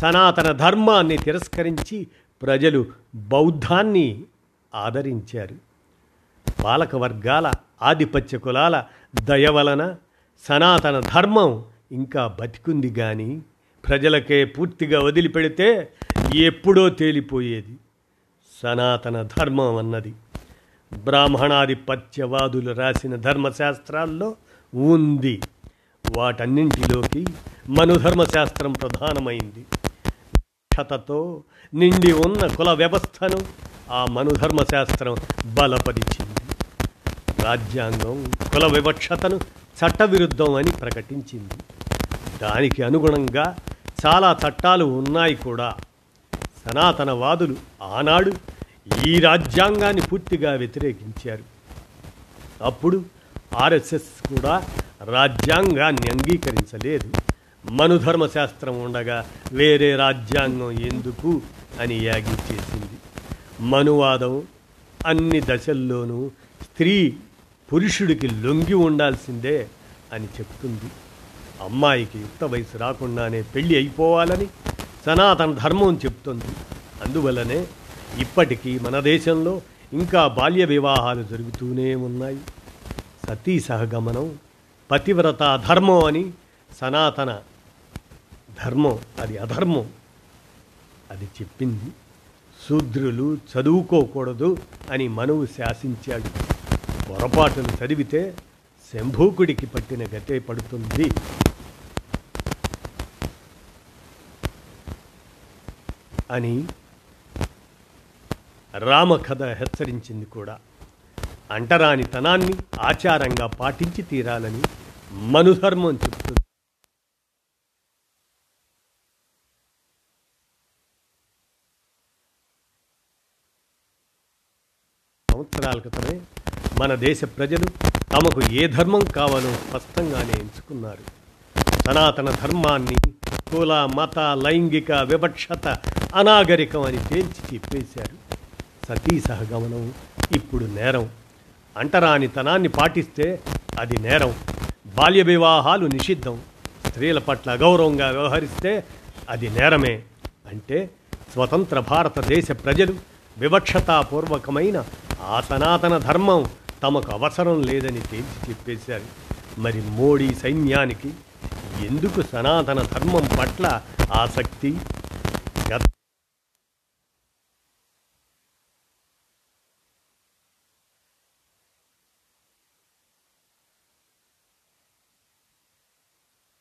సనాతన ధర్మాన్ని తిరస్కరించి ప్రజలు బౌద్ధాన్ని ఆదరించారు. పాలకవర్గాల ఆధిపత్య కులాల దయ వలన సనాతన ధర్మం ఇంకా బతికుంది కానీ ప్రజలకే పూర్తిగా వదిలిపెడితే ఎప్పుడో తేలిపోయేది. సనాతన ధర్మం అన్నది. బ్రాహ్మణాధిపత్యవాదులు రాసిన ధర్మశాస్త్రాల్లో ఉంది. వాటన్నింటిలోకి మనుధర్మశాస్త్రం ప్రధానమైంది. స్వచ్ఛతతో నిండి ఉన్న కుల వ్యవస్థను ఆ మనుధర్మశాస్త్రం బలపరిచింది. రాజ్యాంగం కుల వివక్షతను చట్టవిరుద్ధం అని ప్రకటించింది. దానికి అనుగుణంగా చాలా చట్టాలు ఉన్నాయి కూడా. సనాతనవాదులు ఆనాడు ఈ రాజ్యాంగాన్ని పూర్తిగా వ్యతిరేకించారు. అప్పుడు ఆర్ఎస్ఎస్ కూడా రాజ్యాంగాన్ని అంగీకరించలేదు. మనుధర్మశాస్త్రం ఉండగా వేరే రాజ్యాంగం ఎందుకు అని యాగించేసింది మనువాదం అన్ని దశల్లోనూ స్త్రీ పురుషుడికి లొంగి ఉండాల్సిందే అని చెప్తుంది. అమ్మాయికి యుక్త వయసు రాకుండానే పెళ్ళి అయిపోవాలని సనాతన ధర్మం చెప్తుంది. అందువల్లనే ఇప్పటికీ మన దేశంలో ఇంకా బాల్య వివాహాలు జరుగుతూనే ఉన్నాయి. సతీ సహగమనం పతివ్రత ధర్మం అని సనాతన ధర్మం అది అధర్మం. అది చెప్పింది శూద్రులు చదువుకోకూడదు అని మనువు శాసించాడు. పొరపాటును చదివితే శంభూకుడికి పట్టిన గతే పడుతుంది. అని రామకథ హెచ్చరించింది కూడా. అంటరానితనాన్ని ఆచారంగా పాటించి తీరాలని మనుధర్మం చెప్తుంది. సంవత్సరాల క్రితమే మన దేశ ప్రజలు తమకు ఏ ధర్మం కావాలో స్పష్టంగానే ఎంచుకున్నారు. సనాతన ధర్మాన్ని కుల మత లైంగిక వివక్షత అనాగరికం అని తేల్చి చెప్పేశారు. సతీ సహగమనం ఇప్పుడు నేరం. అంటరానితనాన్ని పాటిస్తే అది నేరం. బాల్య వివాహాలు నిషిద్ధం. స్త్రీల పట్ల అగౌరవంగా వ్యవహరిస్తే అది నేరమే. అంటే స్వతంత్ర భారతదేశ ప్రజలు వివక్షతాపూర్వకమైన ఆ సనాతన ధర్మం తమకు అవసరం లేదని తేల్చి చెప్పేశారు. మరి మోడీ సైన్యానికి ఎందుకు సనాతన ధర్మం పట్ల ఆసక్తి? గత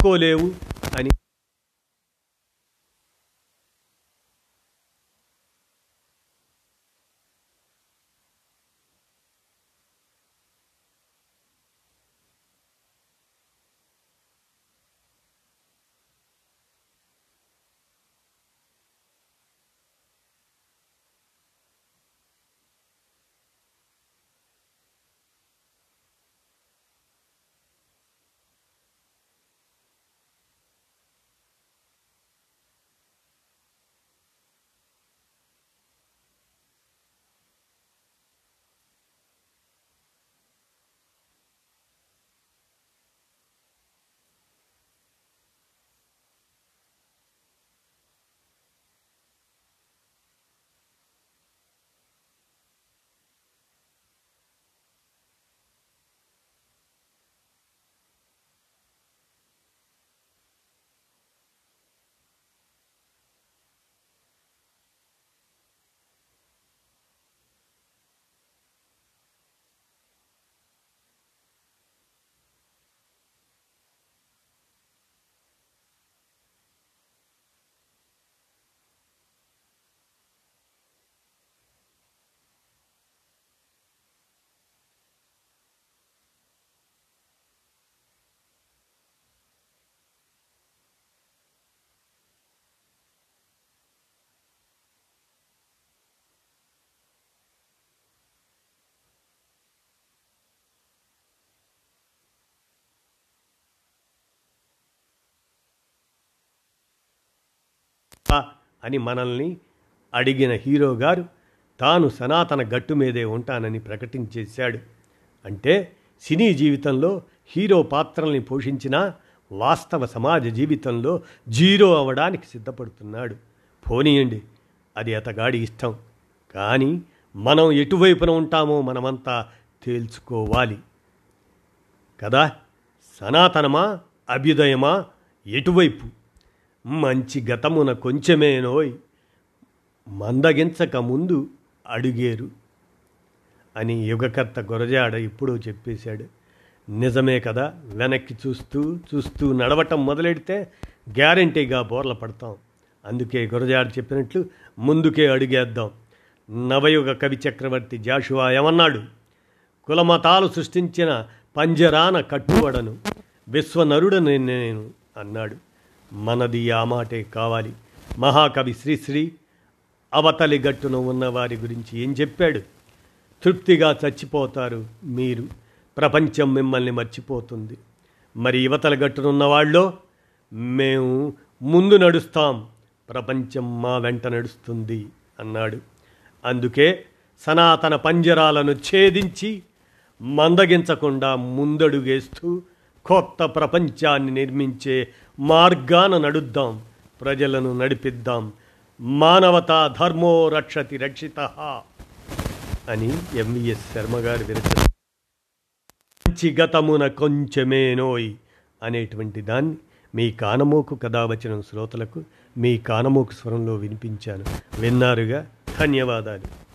కోలేవు. అని మనల్ని అడిగిన హీరో గారు తాను సనాతన గట్టు మీదే ఉంటానని ప్రకటించేశాడు. అంటే సినీ జీవితంలో హీరో పాత్రల్ని పోషించినా వాస్తవ సమాజ జీవితంలో జీరో అవడానికి సిద్ధపడుతున్నాడు. పోనీయండి అది అతగాడి ఇష్టం. కానీ మనం ఎటువైపున ఉంటామో మనమంతా తేల్చుకోవాలి. కదా సనాతనమా అభ్యుదయమా ఎటువైపు? మంచి గతమున కొంచెమేనోయ్ మందగించక ముందు అడిగేరు అని యుగకర్త గురజాడ ఇప్పుడు చెప్పేశాడు. నిజమే కదా వెనక్కి చూస్తూ చూస్తూ నడవటం మొదలెడితే గ్యారంటీగా బోర్ల పడతాం. అందుకే గురజాడ చెప్పినట్లు ముందుకే అడిగేద్దాం. నవయుగ కవి చక్రవర్తి జాషువా ఏమన్నాడు? కులమతాలు సృష్టించిన పంజరాన కట్టుబడను విశ్వనరుడని నేను అన్నాడు. మనది ఆ మాటే కావాలి. మహాకవి శ్రీశ్రీ అవతలి గట్టున ఉన్న వారి గురించి ఏం చెప్పాడు? తృప్తిగా చచ్చిపోతారు మీరు. ప్రపంచం మిమ్మల్ని మర్చిపోతుంది. మరి యువతల గట్టునున్న వాళ్ళో మేము ముందు నడుస్తాం. ప్రపంచం మా వెంట నడుస్తుంది అన్నాడు. అందుకే సనాతన పంజరాలను ఛేదించి మందగించకుండా ముందడుగేస్తూ కొత్త ప్రపంచాన్ని నిర్మించే మార్గాన నడుద్దాం ప్రజలను నడిపిద్దాం. మానవత ధర్మో రక్షతి రక్షిత అని ఎంవిఎస్ శర్మ గారు విరచన మంచి గతమున కొంచెమేనోయ్ అనేటువంటి దాన్ని మీ కానమోకు కథావచనం శ్రోతలకు మీ కానమోకు స్వరంలో వినిపించాను. విన్నారుగా? ధన్యవాదాలు.